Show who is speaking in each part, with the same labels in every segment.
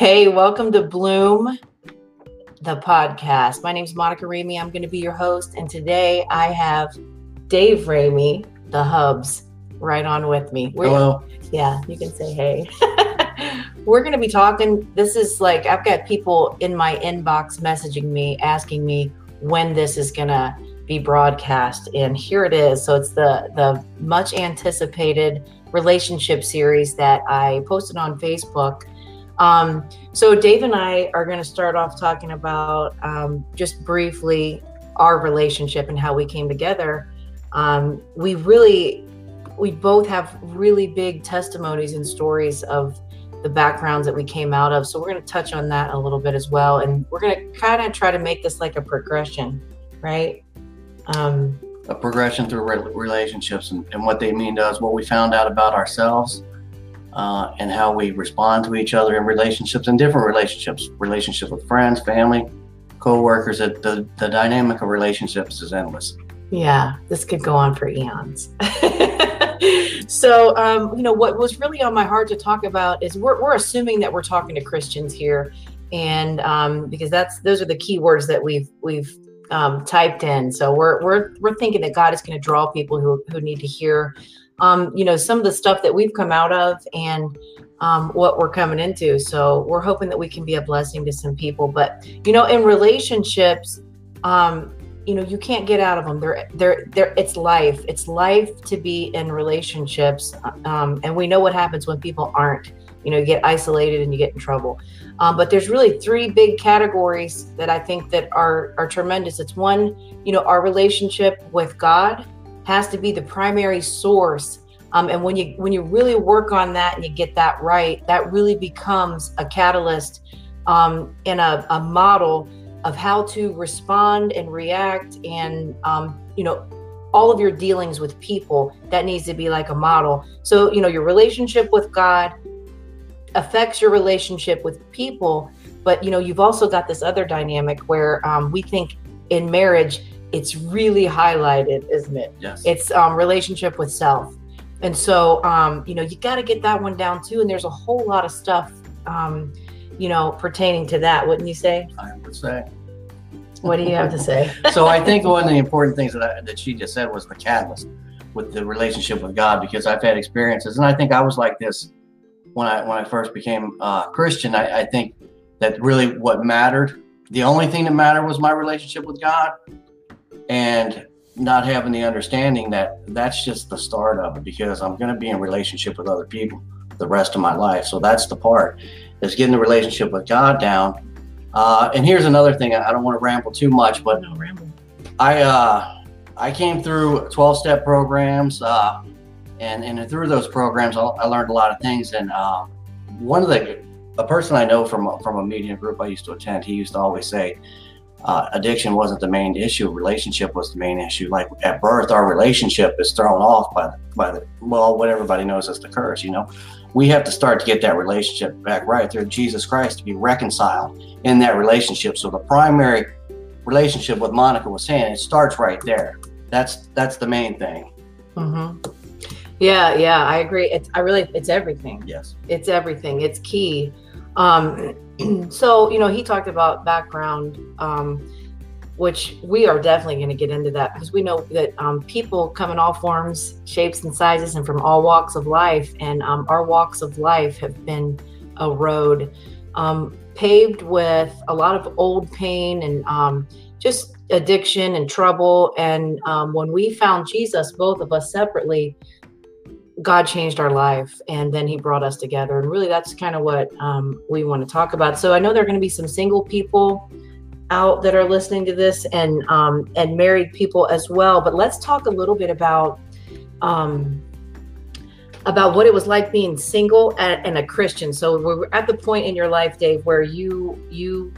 Speaker 1: Hey, welcome to Bloom, the podcast. My name is Monica Ramey. I'm going to be your host. And today I have Dave Ramey, the Hubs, right on with me.
Speaker 2: We're, Hello.
Speaker 1: Yeah, you can say hey. We're going to be talking. This is like, I've got people in my inbox messaging me, asking me when this is going to be broadcast. And here it is. So it's the, the much anticipated relationship series that I posted on Facebook um, so Dave and I are going to start off talking about um, just briefly our relationship and how we came together. Um, we really, we both have really big testimonies and stories of the backgrounds that we came out of. So we're going to touch on that a little bit as well, and we're going to kind of try to make this like a progression, right?
Speaker 2: Um, a progression through re- relationships and, and what they mean to us, what we found out about ourselves uh, and how we respond to each other in relationships and different relationships, relationship with friends, family, co-workers. The, the dynamic of relationships is endless.
Speaker 1: Yeah, this could go on for eons. so, um, you know, what was really on my heart to talk about is we're, we're assuming that we're talking to Christians here, and um, because that's those are the key words that we've we've um, typed in. So we're we're we're thinking that God is going to draw people who who need to hear um, you know, some of the stuff that we've come out of and um, what we're coming into. So we're hoping that we can be a blessing to some people. But you know, in relationships, um, you know, you can't get out of them. They're they're they're. It's life. It's life to be in relationships, um, and we know what happens when people aren't. You know, you get isolated and you get in trouble. Um, but there's really three big categories that I think that are are tremendous. It's one, you know, our relationship with God has to be the primary source. Um, and when you when you really work on that and you get that right, that really becomes a catalyst um, and a, a model of how to respond and react and um, you know all of your dealings with people that needs to be like a model so you know your relationship with god affects your relationship with people but you know you've also got this other dynamic where um, we think in marriage it's really highlighted, isn't it?
Speaker 2: Yes.
Speaker 1: It's um, relationship with self. And so, um, you know, you got to get that one down too. And there's a whole lot of stuff, um, you know, pertaining to that, wouldn't you say?
Speaker 2: I would say.
Speaker 1: What do you have to say?
Speaker 2: so I think one of the important things that, I, that she just said was the catalyst with the relationship with God, because I've had experiences, and I think I was like this when I when I first became uh, Christian. I, I think that really what mattered, the only thing that mattered was my relationship with God and not having the understanding that that's just the start of it because I'm going to be in relationship with other people the rest of my life. So that's the part is getting the relationship with God down. Uh, and here's another thing. I don't want to ramble too much, but
Speaker 1: no, ramble.
Speaker 2: I uh, I came through 12 step programs, uh, and and through those programs, I, I learned a lot of things. And uh, one of the a person I know from from a media group I used to attend, he used to always say, uh, addiction wasn't the main issue. Relationship was the main issue. Like at birth, our relationship is thrown off by the, by the well, what everybody knows as the curse. You know, we have to start to get that relationship back right through Jesus Christ to be reconciled in that relationship. So the primary relationship with Monica was saying it starts right there. That's that's the main thing.
Speaker 1: Mm-hmm. Yeah, yeah, I agree. It's I really it's everything.
Speaker 2: Yes,
Speaker 1: it's everything. It's key. Um, so you know he talked about background um, which we are definitely going to get into that because we know that um, people come in all forms shapes and sizes and from all walks of life and um, our walks of life have been a road um, paved with a lot of old pain and um, just addiction and trouble and when we found jesus both of us separately God changed our life and then he brought us together. And really, that's kind of what um, we want to talk about. So I know there are going to be some single people out that are listening to this and um, and married people as well. But let's talk a little bit about um, about what it was like being single and, and a Christian. So we're at the point in your life, Dave, where you you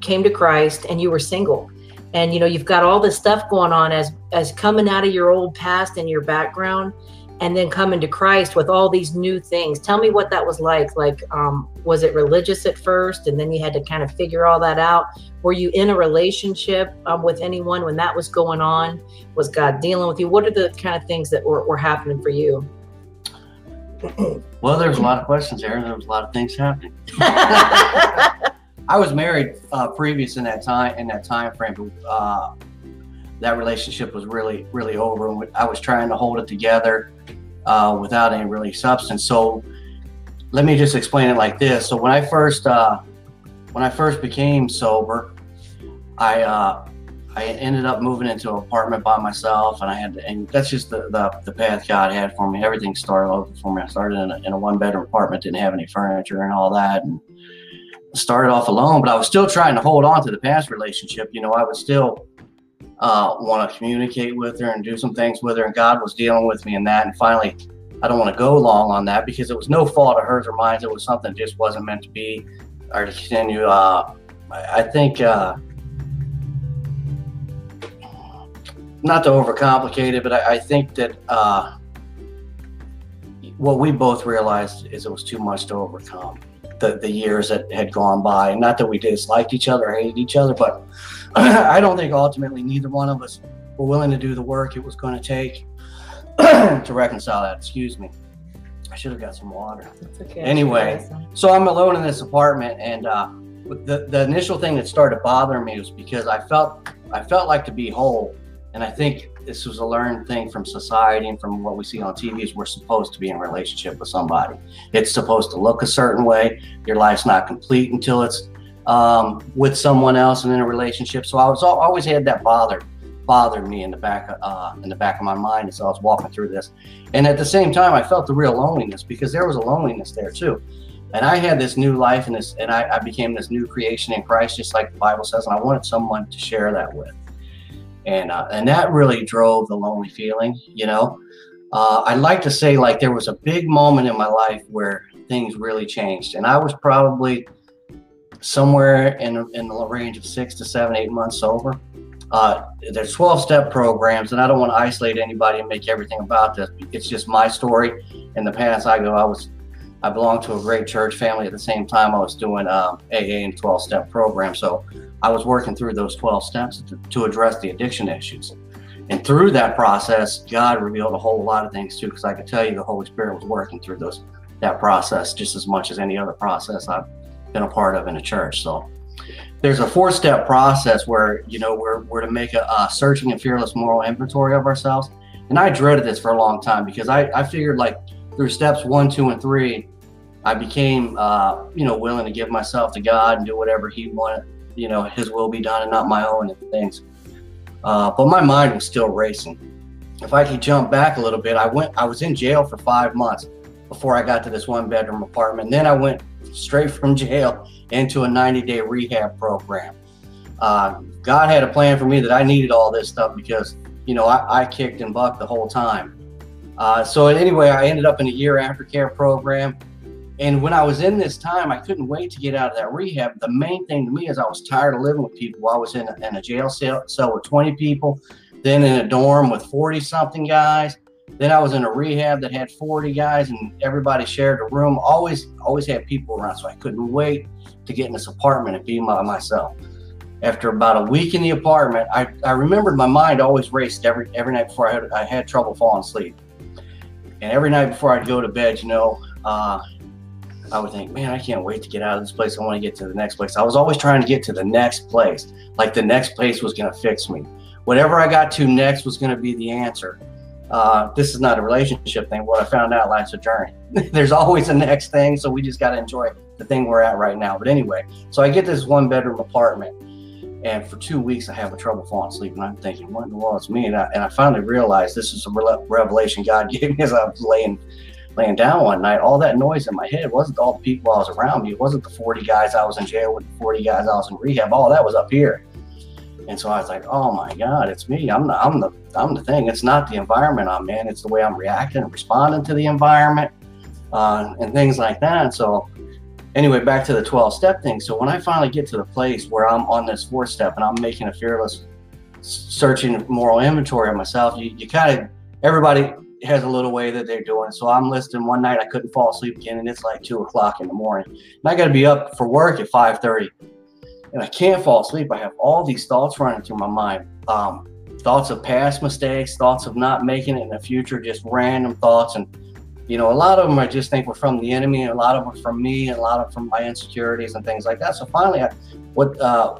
Speaker 1: came to Christ and you were single and you know you've got all this stuff going on as as coming out of your old past and your background and then coming to Christ with all these new things. Tell me what that was like. Like, um, was it religious at first, and then you had to kind of figure all that out? Were you in a relationship um, with anyone when that was going on? Was God dealing with you? What are the kind of things that were, were happening for you?
Speaker 2: well, there's a lot of questions there. There was a lot of things happening. I was married uh, previous in that time in that time frame. But, uh, that relationship was really really over, and I was trying to hold it together uh, without any really substance. So let me just explain it like this. So when I first uh, when I first became sober, I uh, I ended up moving into an apartment by myself, and I had to, and that's just the, the, the path God had for me. Everything started over for me. I started in a, in a one bedroom apartment, didn't have any furniture and all that, and started off alone. But I was still trying to hold on to the past relationship. You know, I was still uh, want to communicate with her and do some things with her, and God was dealing with me in that. And finally, I don't want to go long on that because it was no fault of hers or mine. It was something that just wasn't meant to be or to continue. Uh, I think. Uh, not to overcomplicate it, but I, I think that uh, what we both realized is it was too much to overcome. The, the years that had gone by, not that we disliked each other, hated each other, but I don't think ultimately neither one of us were willing to do the work it was going to take to reconcile that. Excuse me. I should have got some water. Okay. Anyway, so I'm alone in this apartment, and uh, the the initial thing that started bothering me was because I felt I felt like to be whole and I think this was a learned thing from society and from what we see on TV is we're supposed to be in relationship with somebody. It's supposed to look a certain way. Your life's not complete until it's um, with someone else and in a relationship. So I was always had that bother bothered me in the back uh, in the back of my mind as I was walking through this. And at the same time, I felt the real loneliness because there was a loneliness there too. And I had this new life and this, and I, I became this new creation in Christ, just like the Bible says. And I wanted someone to share that with and uh, and that really drove the lonely feeling. You know, uh, I'd like to say like there was a big moment in my life where things really changed, and I was probably somewhere in in the range of six to seven, eight months sober. Uh, there's 12 step programs, and I don't want to isolate anybody and make everything about this. It's just my story. In the past, I go, I was I belonged to a great church family at the same time I was doing uh, AA and 12 step program. So I was working through those 12 steps to, to, address the addiction issues. And through that process, God revealed a whole lot of things too, because I could tell you the Holy Spirit was working through those that process just as much as any other process I've been a part of in a church. So there's a four step process where, you know, we're, we're to make a, a searching and fearless moral inventory of ourselves. And I dreaded this for a long time because I, I figured like through steps one, two, and three, I became, uh, you know, willing to give myself to God and do whatever He wanted, you know, His will be done and not my own and things. Uh, but my mind was still racing. If I could jump back a little bit, I went. I was in jail for five months before I got to this one bedroom apartment. Then I went straight from jail into a 90 day rehab program. Uh, God had a plan for me that I needed all this stuff because, you know, I, I kicked and bucked the whole time. Uh, so anyway, I ended up in a year aftercare program. And when I was in this time, I couldn't wait to get out of that rehab. The main thing to me is I was tired of living with people. I was in a, in a jail cell, cell with 20 people, then in a dorm with 40 something guys. Then I was in a rehab that had 40 guys and everybody shared a room. Always, always had people around. So I couldn't wait to get in this apartment and be by myself. After about a week in the apartment, I, I remembered my mind always raced every every night before I had, I had trouble falling asleep. And every night before I'd go to bed, you know, uh, I would think, man, I can't wait to get out of this place. I want to get to the next place. I was always trying to get to the next place. Like the next place was going to fix me. Whatever I got to next was going to be the answer. Uh, this is not a relationship thing. What I found out life's a journey. There's always a next thing. So we just got to enjoy the thing we're at right now. But anyway, so I get this one bedroom apartment. And for two weeks, I have a trouble falling asleep. And I'm thinking, what in the world is me? And I, and I finally realized this is a revelation God gave me as I was laying laying down one night, all that noise in my head wasn't all the people I was around me. It wasn't the 40 guys I was in jail with, the 40 guys I was in rehab. All that was up here. And so I was like, oh my God, it's me. I'm the, I'm the, I'm the thing. It's not the environment I'm in. It's the way I'm reacting and responding to the environment uh, and things like that. So anyway, back to the 12 step thing. So when I finally get to the place where I'm on this fourth step and I'm making a fearless searching moral inventory of myself, you, you kind of, everybody has a little way that they're doing. So I'm listening one night, I couldn't fall asleep again, and it's like two o'clock in the morning. And I got to be up for work at 5:30, and I can't fall asleep. I have all these thoughts running through my mind. Um, thoughts of past mistakes, thoughts of not making it in the future, just random thoughts. And you know, a lot of them I just think were from the enemy, a lot of them from me, and a lot of from my insecurities and things like that. So finally, I, what uh,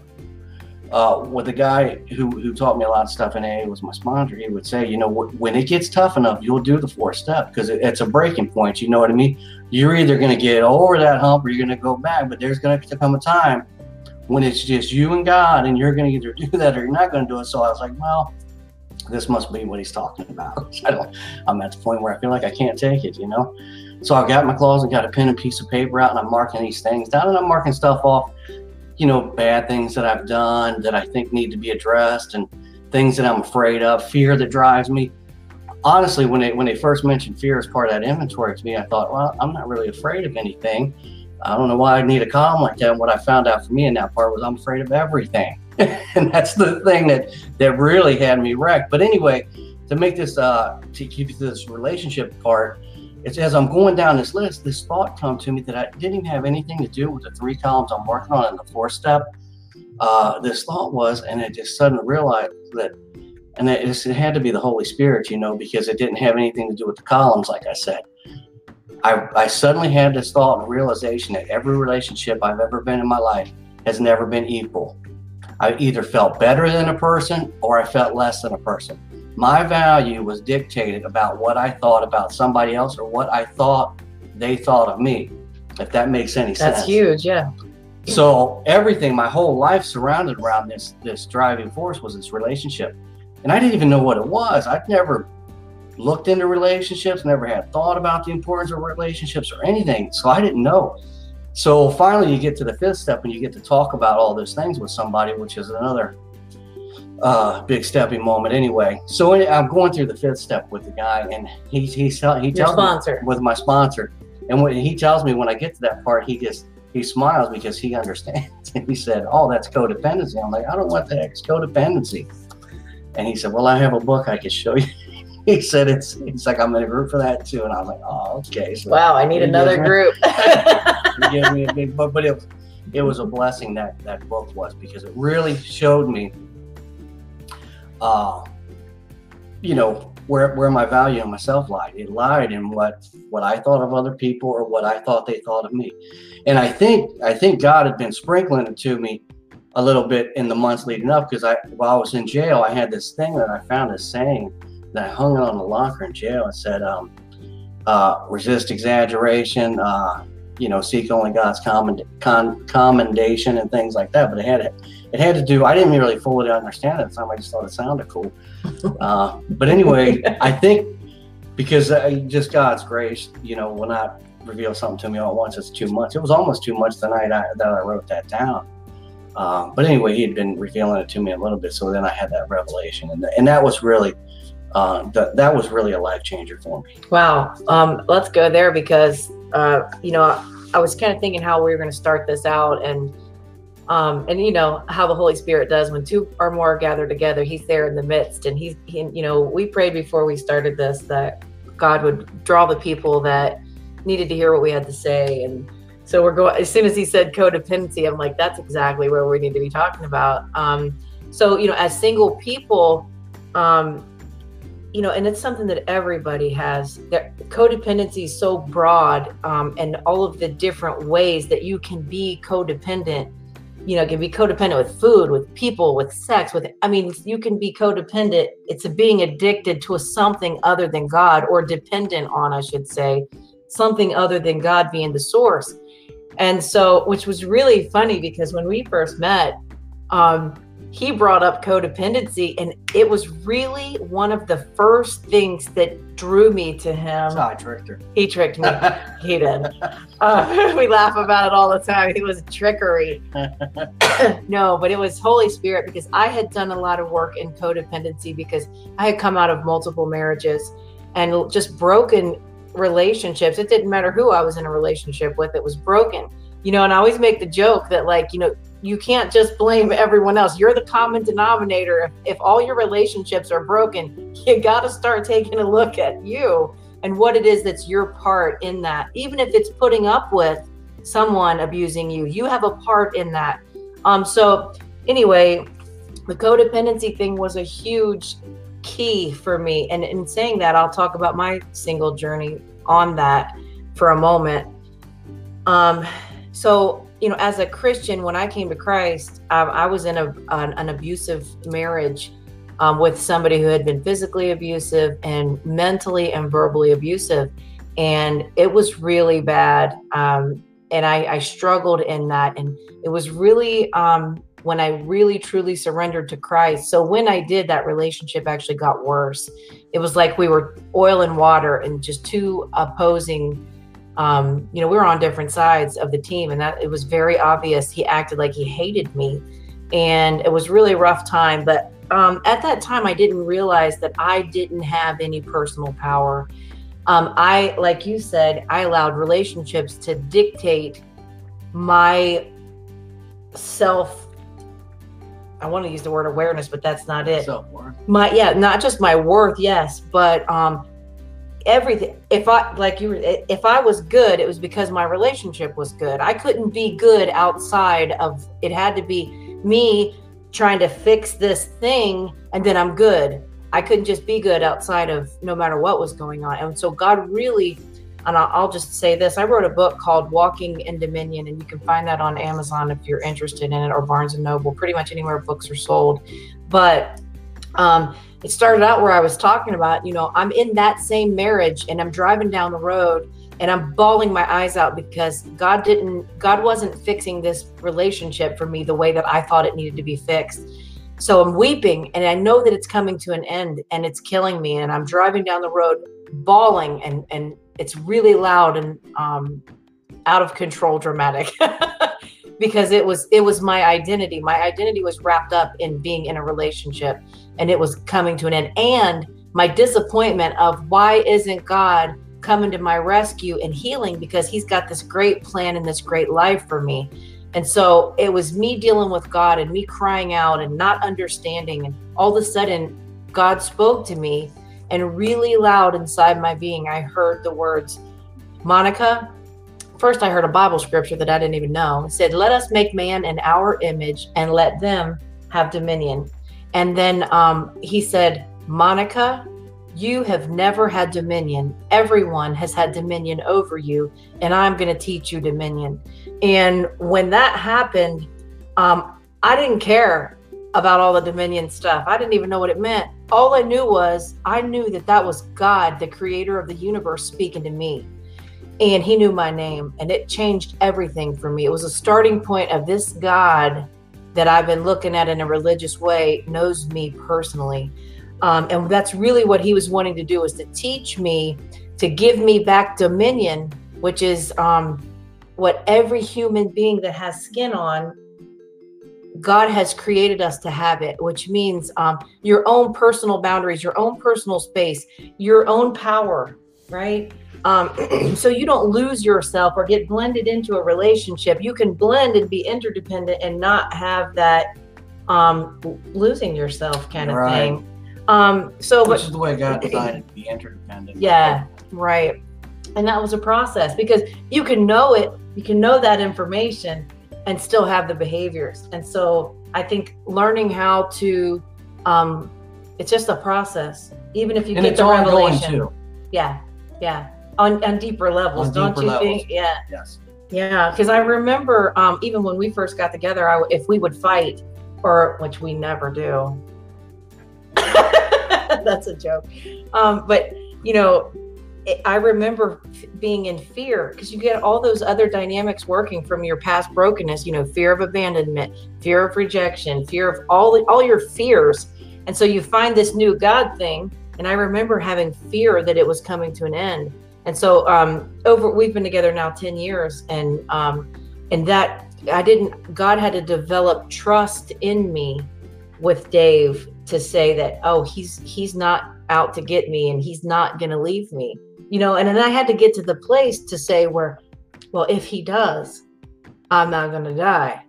Speaker 2: uh, the guy who, who taught me a lot of stuff in AA was my sponsor. He would say, you know, when it gets tough enough, you'll do the fourth step because it, it's a breaking point. You know what I mean? You're either going to get over that hump or you're going to go back, but there's going to come a time when it's just you and God, and you're going to either do that or you're not going to do it. So I was like, well, this must be what he's talking about. I don't, I'm at the point where I feel like I can't take it, you know? So I got my closet, got a pen and piece of paper out, and I'm marking these things down, and I'm marking stuff off, you know, bad things that I've done that I think need to be addressed, and things that I'm afraid of, fear that drives me. Honestly, when they when they first mentioned fear as part of that inventory to me, I thought, well, I'm not really afraid of anything. I don't know why I need a column like that. And what I found out for me in that part was I'm afraid of everything. and that's the thing that that really had me wrecked. But anyway, to make this uh to keep this relationship part, it's as I'm going down this list, this thought come to me that I didn't even have anything to do with the three columns I'm working on in the fourth step. Uh, this thought was, and I just suddenly realized that, and it, it had to be the Holy Spirit, you know, because it didn't have anything to do with the columns, like I said. I, I suddenly had this thought and realization that every relationship I've ever been in my life has never been equal. I either felt better than a person or I felt less than a person. My value was dictated about what I thought about somebody else or what I thought they thought of me, if that makes any
Speaker 1: sense.
Speaker 2: That's
Speaker 1: huge, yeah.
Speaker 2: So everything, my whole life surrounded around this this driving force was this relationship. And I didn't even know what it was. I'd never looked into relationships, never had thought about the importance of relationships or anything. So I didn't know. So finally, you get to the fifth step and you get to talk about all those things with somebody, which is another uh, big stepping moment anyway. So I'm going through the fifth step with the guy, and he he, he tells
Speaker 1: Your sponsor.
Speaker 2: me with my sponsor, and when he tells me when I get to that part, he just he smiles because he understands. And he said, "Oh, that's codependency." I'm like, "I don't know what the heck is codependency." And he said, "Well, I have a book I could show you." he said it's it's like I'm in a group for that too, and I was like, "Oh, okay."
Speaker 1: So wow, I need another group.
Speaker 2: he gave me a big book, but it, it was a blessing that that book was because it really showed me, uh, you know, where where my value and myself lied. It lied in what what I thought of other people or what I thought they thought of me, and I think I think God had been sprinkling it to me a little bit in the months leading up because I while I was in jail I had this thing that I found this saying that I hung it on the locker in jail and said, um, uh, resist exaggeration, uh, you know, seek only God's commend, con, commendation and things like that. But it had it had to do. I didn't really fully understand it at the time. I just thought it sounded cool. Uh, but anyway, I think because uh, just God's grace, you know, will not reveal something to me all at once. It's too much. It was almost too much the night I, that I wrote that down. Um, but anyway, he had been revealing it to me a little bit. So then I had that revelation, and, and that was really uh, that that was really a life changer for me.
Speaker 1: Wow. Um, let's go there because uh, you know I was kind of thinking how we were going to start this out and. Um, and you know how the Holy Spirit does when two or more gather together, He's there in the midst. And He's, he, you know, we prayed before we started this that God would draw the people that needed to hear what we had to say. And so we're going, as soon as He said codependency, I'm like, that's exactly where we need to be talking about. Um, so, you know, as single people, um, you know, and it's something that everybody has. That codependency is so broad, um, and all of the different ways that you can be codependent. You know, can be codependent with food, with people, with sex, with. I mean, you can be codependent. It's a being addicted to something other than God, or dependent on, I should say, something other than God being the source. And so, which was really funny because when we first met, um, he brought up codependency, and it was really one of the first things that drew me to him.
Speaker 2: So I tricked her.
Speaker 1: He tricked me. he did. Uh, we laugh about it all the time. It was trickery. no, but it was Holy Spirit because I had done a lot of work in codependency because I had come out of multiple marriages and just broken relationships. It didn't matter who I was in a relationship with, it was broken. You know, and I always make the joke that, like, you know, you can't just blame everyone else. You're the common denominator. If, all your relationships are broken, you got to start taking a look at you and what it is that's your part in that. Even if it's putting up with someone abusing you, you have a part in that. Um, so, anyway, the codependency thing was a huge key for me. And in saying that, I'll talk about my single journey on that for a moment. Um, so, you know, as a Christian, when I came to Christ, um, I was in a, an, an abusive marriage um, with somebody who had been physically abusive and mentally and verbally abusive. And it was really bad. Um, and I, I, struggled in that. And it was really um, when I really truly surrendered to Christ. So when I did, that relationship actually got worse. It was like we were oil and water and just two opposing. Um, you know, we were on different sides of the team, and that it was very obvious. He acted like he hated me, and it was really a rough time. But um, at that time, I didn't realize that I didn't have any personal power. Um, I, like you said, I allowed relationships to dictate my self. I want to use the word awareness, but that's not it.
Speaker 2: Self worth.
Speaker 1: My yeah, not just my worth, yes, but um, everything. If I like you, if I was good, it was because my relationship was good. I couldn't be good outside of. It had to be me trying to fix this thing and then I'm good. I couldn't just be good outside of no matter what was going on. And so God really, and I'll, just say this I wrote a book called Walking in Dominion, and you can find that on Amazon if you're interested in it, or Barnes and Noble, pretty much anywhere books are sold. But um, it started out where I was talking about, you know, I'm in that same marriage and I'm driving down the road and I'm bawling my eyes out because God didn't God wasn't fixing this relationship for me the way that I thought it needed to be fixed. So I'm weeping and I know that it's coming to an end and it's killing me and I'm driving down the road bawling and and it's really loud and um out of control dramatic because it was it was my identity. My identity was wrapped up in being in a relationship and it was coming to an end and my disappointment of why isn't God coming to my rescue and healing because he's got this great plan and this great life for me. And so it was me dealing with God and me crying out and not understanding. And all of a sudden, God spoke to me and really loud inside my being, I heard the words, Monica. First, I heard a Bible scripture that I didn't even know. It said, Let us make man in our image and let them have dominion. And then um, he said, Monica, you have never had dominion. Everyone has had dominion over you, and I'm going to teach you dominion. And when that happened, um, I didn't care about all the dominion stuff. I didn't even know what it meant. All I knew was I knew that that was God, the creator of the universe, speaking to me. And he knew my name, and it changed everything for me. It was a starting point of this God that I've been looking at in a religious way knows me personally. Um, and that's really what he was wanting to do is to teach me to give me back dominion, which is um, what every human being that has skin on, God has created us to have it, which means um, your own personal boundaries, your own personal space, your own power, right? Um, so you don't lose yourself or get blended into a relationship. You can blend and be interdependent and not have that um, losing yourself kind of right. thing. Um, so,
Speaker 2: which but, is the way God designed to be interdependent.
Speaker 1: Yeah, right. And that was a process because you can know it, you can know that information, and still have the behaviors. And so, I think learning how to, um, it's just a process. Even if you
Speaker 2: and
Speaker 1: get
Speaker 2: it's
Speaker 1: the
Speaker 2: revelation. Too.
Speaker 1: Yeah, yeah, on on deeper levels, on don't deeper you levels. think? Yeah.
Speaker 2: Yes.
Speaker 1: Yeah, because I remember um, even when we first got together, I, if we would fight, or which we never do, That's a joke. Um, but you know, I remember being in fear because you get all those other dynamics working from your past brokenness. You know, fear of abandonment, fear of rejection, fear of all all your fears, and so you find this new God thing. And I remember having fear that it was coming to an end. And so um, over we've been together now ten years, and um, and that I didn't. God had to develop trust in me with Dave to say that oh he's he's not out to get me and he's not going to leave me you know and then i had to get to the place to say where well if he does i'm not going to die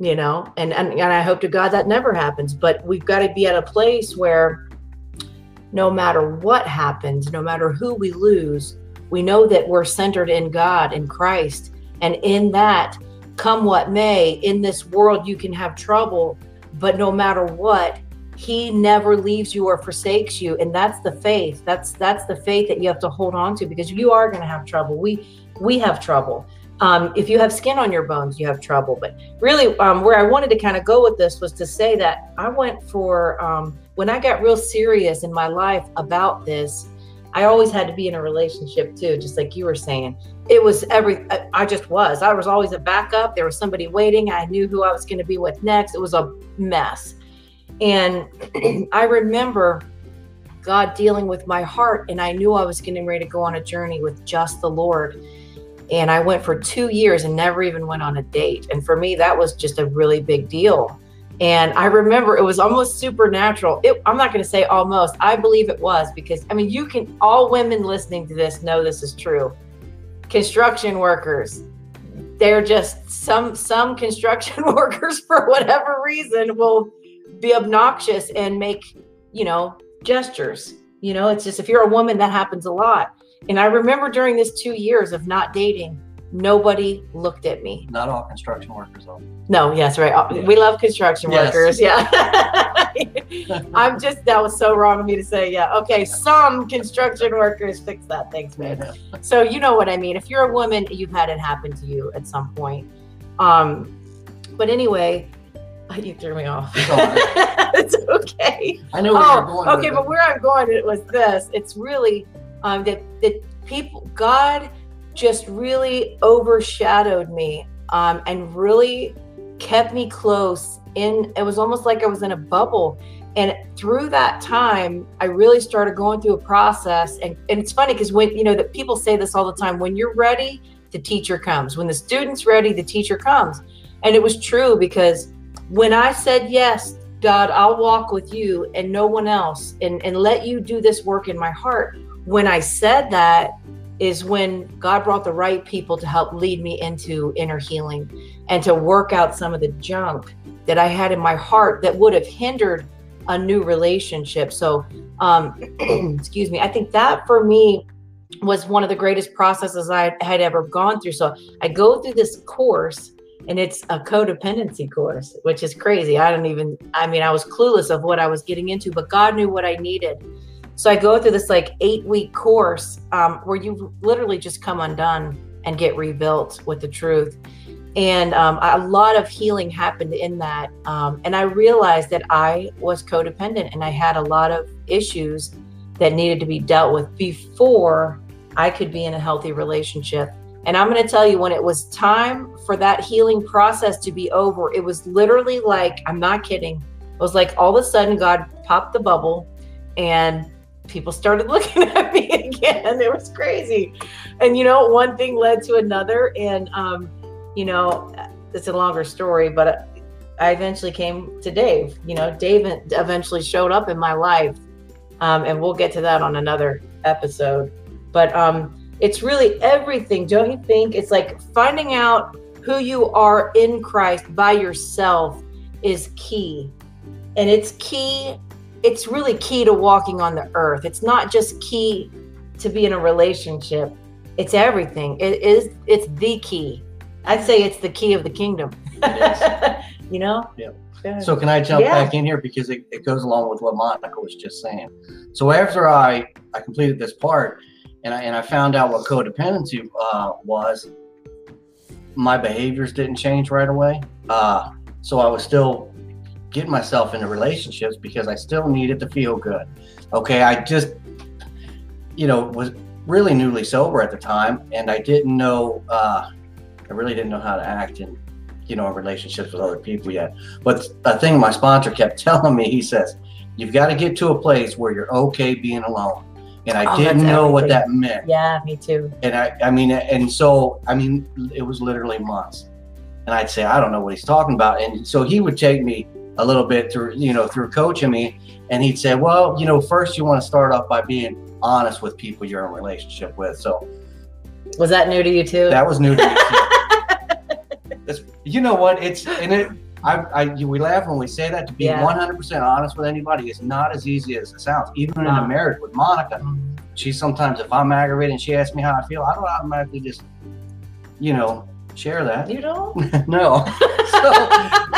Speaker 1: you know and, and and i hope to god that never happens but we've got to be at a place where no matter what happens no matter who we lose we know that we're centered in god in christ and in that come what may in this world you can have trouble but no matter what he never leaves you or forsakes you and that's the faith. That's that's the faith that you have to hold on to because you are going to have trouble. We we have trouble. Um, if you have skin on your bones you have trouble but really um, where i wanted to kind of go with this was to say that i went for um, when i got real serious in my life about this i always had to be in a relationship too just like you were saying it was every i just was i was always a backup there was somebody waiting i knew who i was going to be with next it was a mess and I remember God dealing with my heart, and I knew I was getting ready to go on a journey with just the Lord. And I went for two years and never even went on a date. And for me, that was just a really big deal. And I remember it was almost supernatural. It, I'm not going to say almost, I believe it was because, I mean, you can, all women listening to this know this is true. Construction workers, they're just some some construction workers for whatever reason will be obnoxious and make, you know, gestures. You know, it's just if you're a woman, that happens a lot. And I remember during this two years of not dating, nobody looked at me.
Speaker 2: Not all construction workers, though.
Speaker 1: No, yes, right. Yeah. We love construction yes. workers. Yeah. I'm just, that was so wrong of me to say. Yeah. Okay. Some construction workers fix that. Thanks, man. So, you know what I mean. If you're a woman, you've had it happen to you at some point. Um, but anyway, you threw me off. it's okay.
Speaker 2: I know where oh, you're going.
Speaker 1: Okay, but where I'm going it was this. It's really um, that that people, God, just really overshadowed me um, and really kept me close. In it was almost like I was in a bubble. And through that time, I really started going through a process. And, and it's funny because when you know that people say this all the time, when you're ready, the teacher comes. When the student's ready, the teacher comes. And it was true because when I said yes, God, I'll walk with you and no one else and, and let you do this work in my heart. When I said that is when God brought the right people to help lead me into inner healing and to work out some of the junk that I had in my heart that would have hindered a new relationship. So, um, excuse me, I think that for me was one of the greatest processes I had ever gone through. So I go through this course and it's a codependency course, which is crazy. I don't even, I mean, I was clueless of what I was getting into, but God knew what I needed. So I go through this like eight week course um, where you literally just come undone and get rebuilt with the truth. And um, a lot of healing happened in that. Um, and I realized that I was codependent and I had a lot of issues that needed to be dealt with before I could be in a healthy relationship. And I'm going to tell you, when it was time for that healing process to be over, it was literally like, I'm not kidding. It was like all of a sudden God popped the bubble and people started looking at me again. It was crazy. And, you know, one thing led to another. And, um, you know, it's a longer story, but I eventually came to Dave. You know, Dave eventually showed up in my life. Um, and we'll get to that on another episode. But, um, it's really everything, don't you think? It's like finding out who you are in Christ by yourself is key. And it's key, it's really key to walking on the earth. It's not just key to be in a relationship. It's everything. It is it's the key. I'd say it's the key of the kingdom. you know?
Speaker 2: Yeah. So can I jump yeah. back in here because it, it goes along with what Monica was just saying. So after I I completed this part, and I and I found out what codependency uh, was. My behaviors didn't change right away, uh, so I was still getting myself into relationships because I still needed to feel good. Okay, I just, you know, was really newly sober at the time, and I didn't know, uh, I really didn't know how to act in, you know, relationships with other people yet. But a thing my sponsor kept telling me, he says, you've got to get to a place where you're okay being alone and I oh, didn't know everything. what that meant.
Speaker 1: Yeah, me too.
Speaker 2: And I, I mean, and so I mean, it was literally months, and I'd say I don't know what he's talking about, and so he would take me a little bit through, you know, through coaching me, and he'd say, well, you know, first you want to start off by being honest with people you're in a relationship with. So,
Speaker 1: was that new to you too?
Speaker 2: That was new to me too. you know what? It's and it I, I, we laugh when we say that. To be yeah. 100% honest with anybody is not as easy as it sounds. Even in a marriage with Monica, mm-hmm. she sometimes, if I'm aggravated and she asks me how I feel, I don't automatically just, you know, share that.
Speaker 1: You don't?
Speaker 2: no. so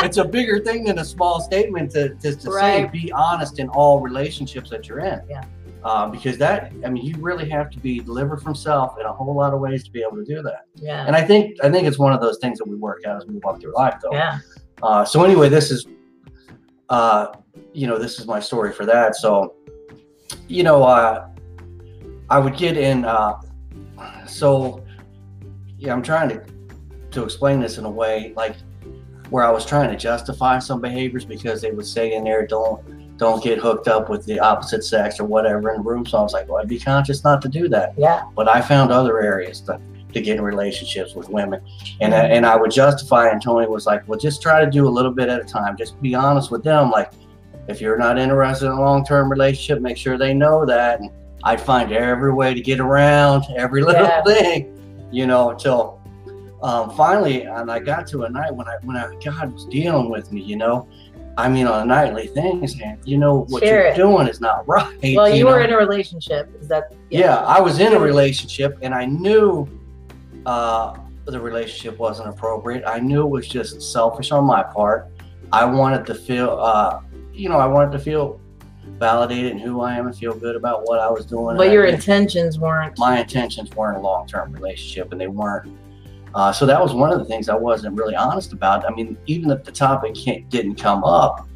Speaker 2: it's a bigger thing than a small statement to, to, to say be honest in all relationships that you're in.
Speaker 1: Yeah.
Speaker 2: Uh, because that, I mean, you really have to be delivered from self in a whole lot of ways to be able to do that.
Speaker 1: Yeah.
Speaker 2: And I think, I think it's one of those things that we work out as we walk through life, though.
Speaker 1: Yeah.
Speaker 2: Uh, so anyway, this is, uh, you know, this is my story for that. So, you know, uh, I would get in. Uh, so, yeah, I'm trying to to explain this in a way like where I was trying to justify some behaviors because they would say in there, don't don't get hooked up with the opposite sex or whatever in the room. So I was like, well, I'd be conscious not to do that
Speaker 1: Yeah.
Speaker 2: but I found other areas to, to get in relationships with women. And, I, mm-hmm. and I would justify, and Tony was like, well, just try to do a little bit at a time. Just be honest with them. Like, if you're not interested in a long term relationship, make sure they know that. And I'd find every way to get around every little
Speaker 1: Yeah.
Speaker 2: thing, you know, until um, finally, and I got to a night when I, when I, God was dealing with me, you know. I mean, on a nightly thing, saying, you know, what
Speaker 1: Share
Speaker 2: you're
Speaker 1: it.
Speaker 2: doing is not right.
Speaker 1: Well, you, were
Speaker 2: know?
Speaker 1: in a relationship. Is that?
Speaker 2: yeah. I was in a relationship and I knew uh, the relationship wasn't appropriate. I knew it was just selfish on my part. I wanted to feel, uh, you know, I wanted to feel validated in who I am and feel good about what I was doing.
Speaker 1: But your intentions weren't.
Speaker 2: my intentions weren't a long-term relationship and they weren't uh, so that was one of the things i wasn't really honest about i mean even if the topic didn't come up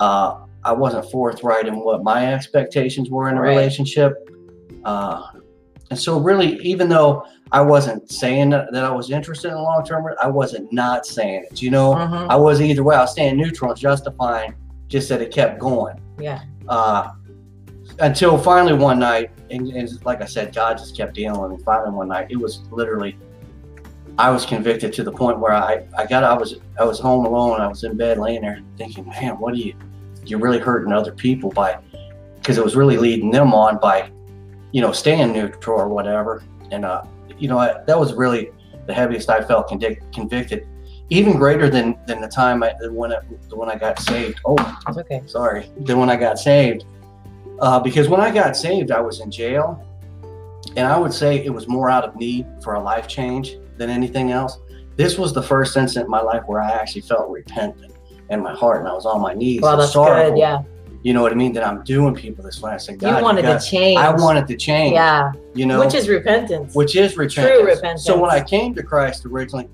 Speaker 2: uh, i wasn't forthright in what my expectations were in a
Speaker 1: Right.
Speaker 2: relationship uh, and so really even though i wasn't saying that, that i was interested in a long-term i wasn't not saying it you know
Speaker 1: Mhm.
Speaker 2: i was either way i was staying neutral and justifying just that it kept going
Speaker 1: Yeah.
Speaker 2: uh, until finally one night, and, and like I said, God just kept dealing with me. Finally one night, it was literally, I was convicted to the point where I, I got, I was, I was home alone. I was in bed laying there thinking, man, what are you, you're really hurting other people by, because it was really leading them on by, you know, staying neutral or whatever. And, uh, you know, I, that was really the heaviest I felt convic- convicted, even greater than, than the time I, when I, when I got saved. Oh,
Speaker 1: It's okay.
Speaker 2: sorry, than when I got saved. Uh, because when I got saved, I was in jail. And I would say it was more out of need for a life change than anything else. This was the first incident in my life where I actually felt repentant in my heart and I was on my knees.
Speaker 1: Well, that's
Speaker 2: sorrowful.
Speaker 1: good. Yeah.
Speaker 2: You know what I mean? That I'm doing people this way. I said, God,
Speaker 1: You wanted
Speaker 2: got-
Speaker 1: to change.
Speaker 2: I wanted to change.
Speaker 1: Yeah.
Speaker 2: You know,
Speaker 1: Which is repentance.
Speaker 2: which is repentance.
Speaker 1: repentance.
Speaker 2: So when I came to Christ originally,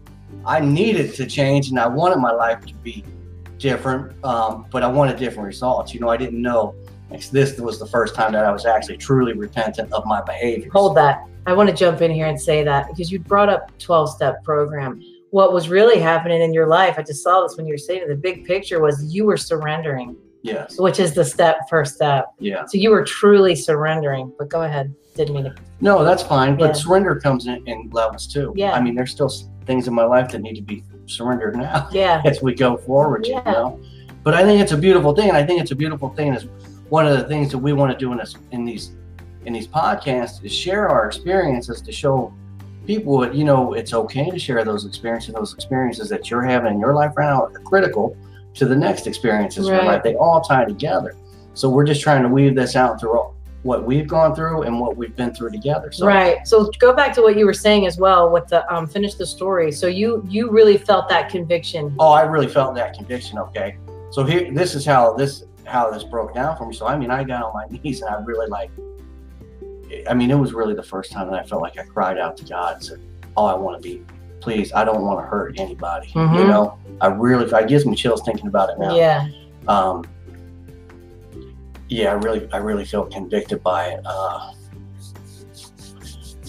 Speaker 2: I needed to change and I wanted my life to be different, um, but I wanted different results. You know, I didn't know this was the first time that I was actually truly repentant of my behavior.
Speaker 1: Hold that. I want to jump in here and say that because you brought up 12 step program. What was really happening in your life, I just saw this when you were saying it, the big picture was you were surrendering,
Speaker 2: Yes.
Speaker 1: which is the step, first step.
Speaker 2: Yeah.
Speaker 1: So you were truly surrendering. But go ahead. Didn't mean to.
Speaker 2: No, that's fine. But
Speaker 1: Yeah.
Speaker 2: surrender comes in, in levels too.
Speaker 1: Yeah.
Speaker 2: I mean, there's still things in my life that need to be surrendered now.
Speaker 1: Yeah.
Speaker 2: as we go forward,
Speaker 1: Yeah.
Speaker 2: you know. But I think it's a beautiful thing, and I think it's a beautiful thing is one of the things that we want to do in this in these in these podcasts is share our experiences to show people that you know it's okay to share those experiences. Those experiences that you're having in your life right now are critical to the next experiences in your
Speaker 1: Right.
Speaker 2: life. They all tie together. So we're just trying to weave this out through all- what we've gone through and what we've been through together. So
Speaker 1: Right. So go back to what you were saying as well with the um finish the story. So you you really felt that conviction.
Speaker 2: oh, I really felt that conviction. Okay, so here, this is how this how this broke down for me. So I mean, I got on my knees and I really like. I mean, it was really the first time that I felt like I cried out to God and said, "Oh, I want to be, please, I don't want to hurt anybody." You
Speaker 1: Mhm.
Speaker 2: know, I really, it gives me chills thinking about it now.
Speaker 1: Yeah.
Speaker 2: Um, yeah, I really, I really feel convicted by it. Uh,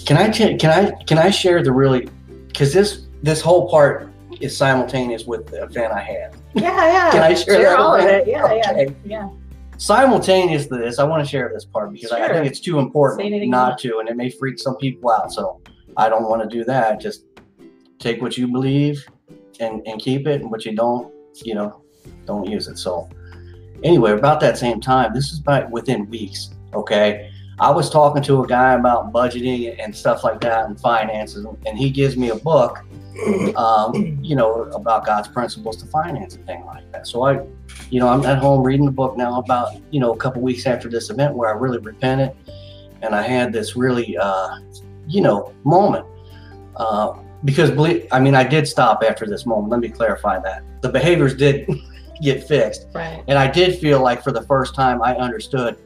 Speaker 2: can I, can I, can I share the really, because this, this whole part is simultaneous with the event I had.
Speaker 1: Yeah, yeah.
Speaker 2: Can I share
Speaker 1: all of it. Yeah, yeah. Yeah.
Speaker 2: Simultaneous to this, I want to share this part because I, I
Speaker 1: Sure.
Speaker 2: think it's too
Speaker 1: Say
Speaker 2: important not to, and it may freak some people out. So I don't want to do that. Just take what you believe and and keep it, and what you don't, you know, don't use it. So anyway, about that same time, this is about within weeks. Okay, I was talking to a guy about budgeting and stuff like that and finances, and he gives me a book, um, you know, about God's principles to finance and thing like that. So I, you know, I'm at home reading the book now about you know a couple weeks after this event where I really repented, and I had this really, uh, you know, moment. Uh, because believe, I mean, I did stop after this moment. Let me clarify that the behaviors did get fixed,
Speaker 1: Right.
Speaker 2: and I did feel like for the first time I understood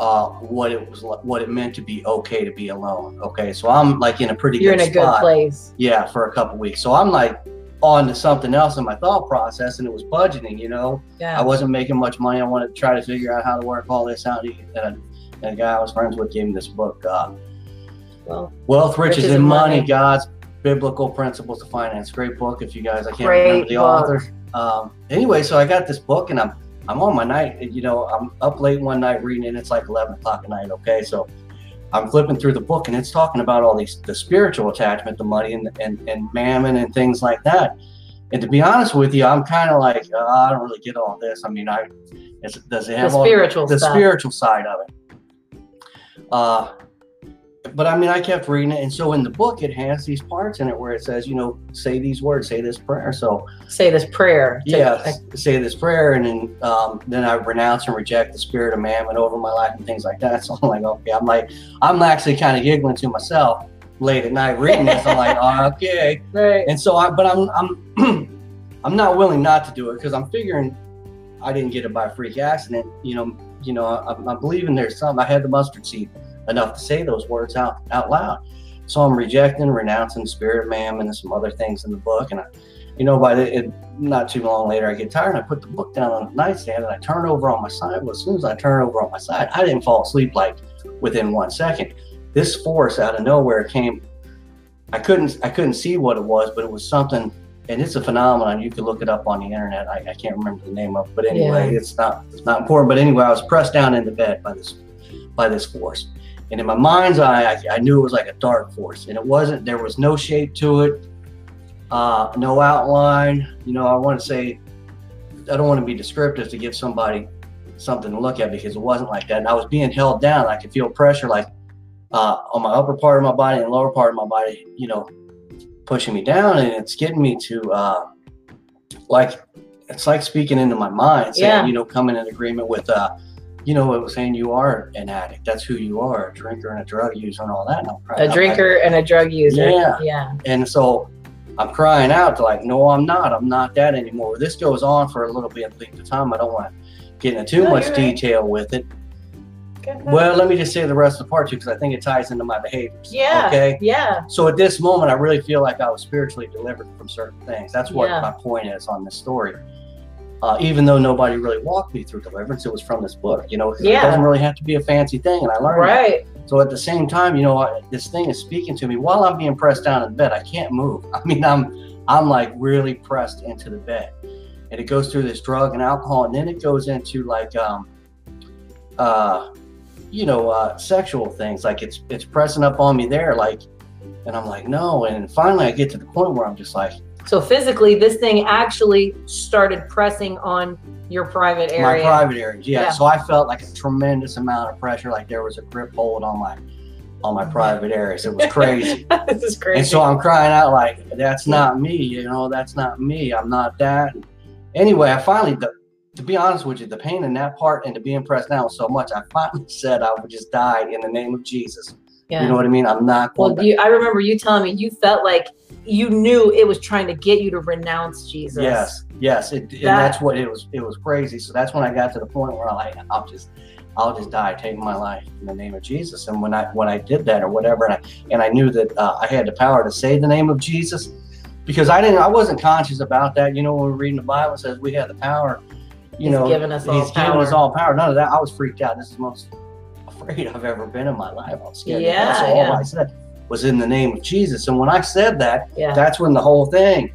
Speaker 2: uh, what it was, what it meant to be okay to be alone. Okay, so I'm like in a pretty
Speaker 1: You're in
Speaker 2: good
Speaker 1: a good place.
Speaker 2: Yeah, for a couple weeks. So I'm like on to something else in my thought process, and it was budgeting. You know,
Speaker 1: Yeah.
Speaker 2: I wasn't making much money. I wanted to try to figure out how to work all this out. And a, and a guy I was friends with gave me this book, uh,
Speaker 1: well,
Speaker 2: Wealth, Riches,
Speaker 1: Riches
Speaker 2: and
Speaker 1: and
Speaker 2: Money,
Speaker 1: Money.
Speaker 2: God's Biblical Principles of Finance. Great book. If you guys, I can't
Speaker 1: Great
Speaker 2: remember the
Speaker 1: book.
Speaker 2: author. Um, anyway, so I got this book, and I'm I'm on my night. You know, I'm up late one night reading it. It's like 11 o'clock at night. Okay, so I'm flipping through the book, and it's talking about all these the spiritual attachment the money and and, and mammon and things like that. And to be honest with you, I'm kind of like uh, I don't really get all this. I mean, I it's, does it
Speaker 1: the
Speaker 2: have all
Speaker 1: spiritual
Speaker 2: the
Speaker 1: stuff.
Speaker 2: spiritual side of it. Uh, but I mean, I kept reading it, and so in the book, it has these parts in it where it says, you know, say these words, say this prayer. So
Speaker 1: Say this prayer.
Speaker 2: yeah, say this prayer, and then um, then I renounce and reject the spirit of mammon over my life and things like that. So I'm like, okay, I'm like, I'm actually kind of giggling to myself late at night reading this. I'm like, oh, okay,
Speaker 1: Right.
Speaker 2: and so I, but I'm I'm I'm not willing not to do it because I'm figuring I didn't get it by freak accident. You know, you know, I'm, I'm believing there's some. I had the mustard seed enough to say those words out out loud. So I'm rejecting, renouncing spirit of mammon and some other things in the book. And I, you know, by the it, not too long later, I get tired and I put the book down on the nightstand and I turn over on my side. Well, as soon as I turn over on my side, I didn't fall asleep like within one second. This force out of nowhere came. I couldn't I couldn't see what it was, but it was something and it's a phenomenon. You can look it up on the internet. I, I can't remember the name of it, but anyway,
Speaker 1: Yeah.
Speaker 2: it's not it's not important. But anyway, I was pressed down into bed by this by this force, and in my mind's eye, I, I knew it was like a dark force, and it wasn't. There was no shape to it, uh, no outline. You know, I want to say, I don't want to be descriptive to give somebody something to look at because it wasn't like that. And I was being held down. I could feel pressure like uh, on my upper part of my body and lower part of my body. You know, pushing me down and it's getting me to uh like it's like speaking into my mind saying
Speaker 1: Yeah.
Speaker 2: you know coming in agreement with uh you know what I was saying you are an addict that's who you are a drinker and a drug user and all that and I'm crying
Speaker 1: A drinker and a drug user.
Speaker 2: Yeah.
Speaker 1: Yeah.
Speaker 2: and so I'm crying out to like no I'm not I'm not that anymore this goes on for a little bit length of time I don't want to get into too
Speaker 1: No,
Speaker 2: much
Speaker 1: right.
Speaker 2: detail with it
Speaker 1: good.
Speaker 2: well let me just say the rest of the part too because I think it ties into my behaviors
Speaker 1: yeah.
Speaker 2: okay
Speaker 1: Yeah.
Speaker 2: so at this moment, I really feel like I was spiritually delivered from certain things. That's what
Speaker 1: Yeah.
Speaker 2: my point is on this story. Uh, even though nobody really walked me through deliverance, it was from this book. You know, 'cause it doesn't really have to be a fancy thing, and I learned. that.
Speaker 1: Right.
Speaker 2: So at the same time, you know, I, this thing is speaking to me while I'm being pressed down in bed. I can't move. I mean, I'm I'm like really pressed into the bed, and it goes through this drug and alcohol, and then it goes into like um, uh, you know, uh, sexual things. Like it's it's pressing up on me there, like, and I'm like, no. And finally, I get to the point where I'm just like,
Speaker 1: So physically, this thing actually started pressing on your private area.
Speaker 2: my private areas. Yeah.
Speaker 1: Yeah.
Speaker 2: So I felt like a tremendous amount of pressure, like there was a grip hold on my on my private areas. It was crazy.
Speaker 1: this is crazy.
Speaker 2: and so I'm crying out like, that's not me. You know, that's not me. I'm not that. Anyway, I finally. The, to be honest with you, the pain in that part and to being pressed down so much. I finally said I would just die in the name of Jesus.
Speaker 1: yeah.
Speaker 2: You know what I mean? I'm not going.
Speaker 1: well, you, I remember you telling me you felt like you knew it was trying to get you to renounce Jesus.
Speaker 2: Yes, yes, it, and that's what it was. It was crazy. So that's when I got to the point where I'm like, I'll just, I'll just die, take my life in the name of Jesus. And when I when I did that or whatever, and I and I knew that uh, I had the power to say the name of Jesus, because I didn't, I wasn't conscious about that. You know, when we're reading the Bible, it says we have the power. You
Speaker 1: He's
Speaker 2: know,
Speaker 1: given us all
Speaker 2: He's given us
Speaker 1: power.
Speaker 2: all power. None of that. I was freaked out. This is the most afraid I've ever been in my life. I was scared.
Speaker 1: Yeah,
Speaker 2: That's all
Speaker 1: yeah.
Speaker 2: I said was in the name of Jesus. And when I said that,
Speaker 1: Yeah.
Speaker 2: that's when the whole thing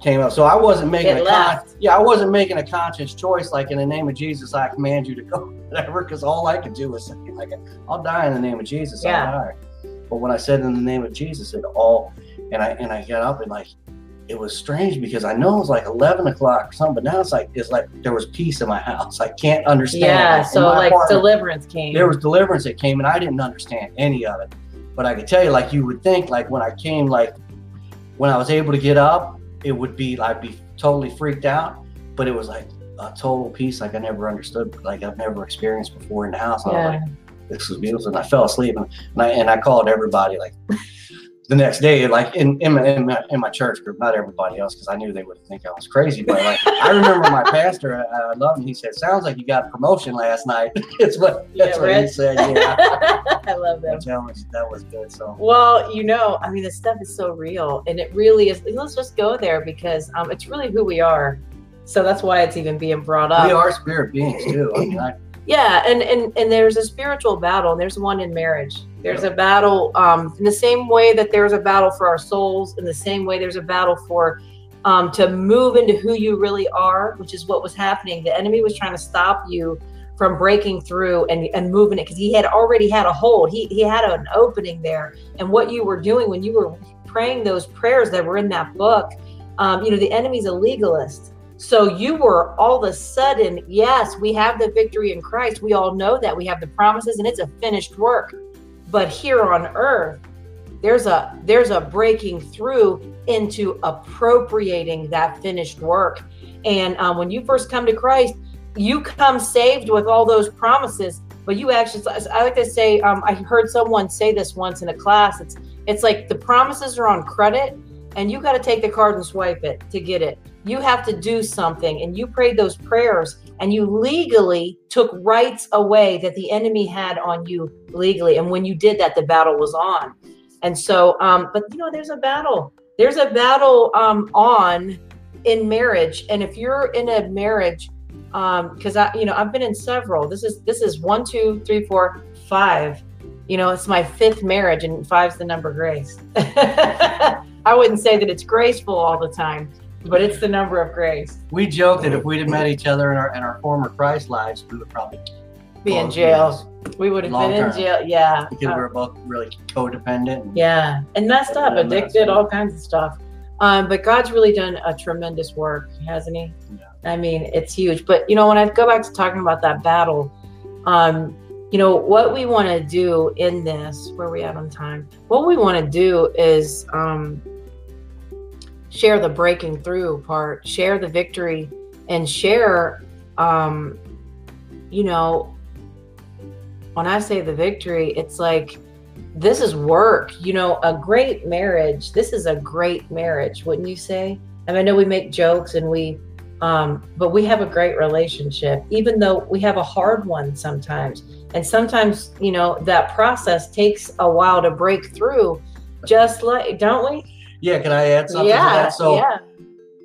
Speaker 2: came up. So I wasn't making
Speaker 1: It
Speaker 2: a con- yeah, I wasn't making a conscious choice like in the name of Jesus I command you to go whatever because all I could do was say like I'll die in the name of Jesus.
Speaker 1: Yeah.
Speaker 2: I'll die. But when I said in the name of Jesus, it all and I and I got up and like it was strange because I know it was like eleven o'clock or something, but now it's like it's like there was peace in my house. I can't understand.
Speaker 1: yeah. So like deliverance came.
Speaker 2: there was deliverance that came and I didn't understand any of it. But I could tell you, like you would think, like when I came, like when I was able to get up, it would be I'd be totally freaked out. But it was like a total peace, like I never understood, like I've never experienced before in the house. And I was
Speaker 1: yeah.
Speaker 2: like, this was beautiful. And I fell asleep and, and I and I called everybody like the next day, like in in my, in my, in my church group, not everybody else, because I knew they would think I was crazy. But like, I remember my pastor, I, I love him. He said, "Sounds like you got a promotion last night." it's what that's
Speaker 1: Yeah,
Speaker 2: what he said. Yeah,
Speaker 1: I love
Speaker 2: that was that was good. So
Speaker 1: Well, you know, I mean, this stuff is so real, and it really is. Let's just go there because um, it's really who we are. So that's why it's even being brought up.
Speaker 2: we are spirit beings too. I mean, I,
Speaker 1: Yeah, and and and there's a spiritual battle. And there's one in marriage. There's a battle um, in the same way that there's a battle for our souls. In the same way, there's a battle for um, to move into who you really are, which is what was happening. The enemy was trying to stop you from breaking through and, and moving it because he had already had a hold. He he had an opening there. And what you were doing when you were praying those prayers that were in that book, um, you know, the enemy's a legalist. So you were all of a sudden, yes, we have the victory in Christ. We all know that we have the promises and it's a finished work. But here on earth, there's a there's a breaking through into appropriating that finished work. And um, when you first come to Christ, you come saved with all those promises. But you actually, I like to say, um, I heard someone say this once in a class. It's it's like the promises are on credit, and you got to take the card and swipe it to get it. You have to do something, and you prayed those prayers, and you legally took rights away that the enemy had on you legally. And when you did that, the battle was on. And so, um, but you know, there's a battle. There's a battle um, on in marriage, and if you're in a marriage, because I, you know, I've been in several. This is this is one, two, three, four, five. You know, it's my fifth marriage, and five's the number grace. I wouldn't say that it's graceful all the time, but it's the number of grace.
Speaker 2: we joked that if we'd have met each other in our in our former Christ lives, we would probably
Speaker 1: Be in jail. We would have been in
Speaker 2: term.
Speaker 1: jail. Yeah.
Speaker 2: because we were both really codependent. And
Speaker 1: yeah and messed up
Speaker 2: Yeah,
Speaker 1: addicted
Speaker 2: messed up.
Speaker 1: all kinds of stuff um, but god's really done a tremendous work hasn't he
Speaker 2: Yeah.
Speaker 1: i mean it's huge but you know when i go back to talking about that battle um, you know what we want to do in this where are we at on time what we want to do is um, share the breaking through part share the victory and share um, you know when i say the victory it's like this is work you know a great marriage this is a great marriage wouldn't you say? I, mean, I know we make jokes and we um, but we have a great relationship even though we have a hard one sometimes. And sometimes you know that process takes a while to break through. Just like don't we
Speaker 2: yeah, can I add something to
Speaker 1: yeah
Speaker 2: that? So
Speaker 1: yeah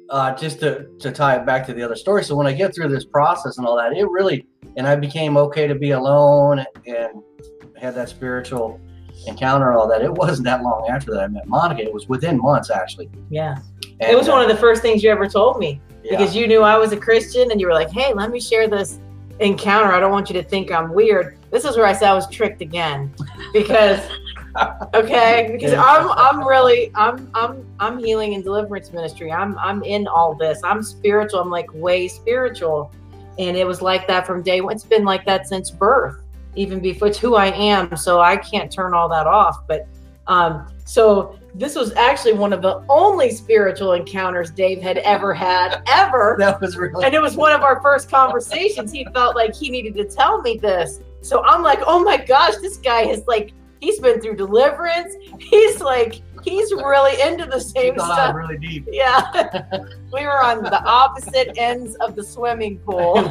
Speaker 2: uh, just to, to tie it back to the other story. So when I get through this process and all that, it really, and I became okay to be alone and had that spiritual encounter and all that. It wasn't that long after that I met Monica. It was within months actually.
Speaker 1: yeah
Speaker 2: And,
Speaker 1: it was one
Speaker 2: uh,
Speaker 1: of the first things you ever told me
Speaker 2: yeah.
Speaker 1: because you knew I was a Christian and you were like, hey, let me share this encounter. I don't want you to think I'm weird. This is where I said I was tricked again because okay, because I'm I'm really I'm I'm I'm healing and deliverance ministry. I'm I'm in all this. I'm spiritual. I'm like way spiritual. And it was like that from day one. It's been like that since birth, even before it's who I am. So I can't turn all that off. But um, so this was actually one of the only spiritual encounters Dave had ever had, ever.
Speaker 2: that was really
Speaker 1: And it was one of our first conversations. He felt like he needed to tell me this. So I'm like, oh my gosh, this guy is like, he's been through deliverance. He's like, he's really into the same
Speaker 2: thought
Speaker 1: stuff.
Speaker 2: really deep.
Speaker 1: Yeah. we were on the opposite ends of the swimming pool.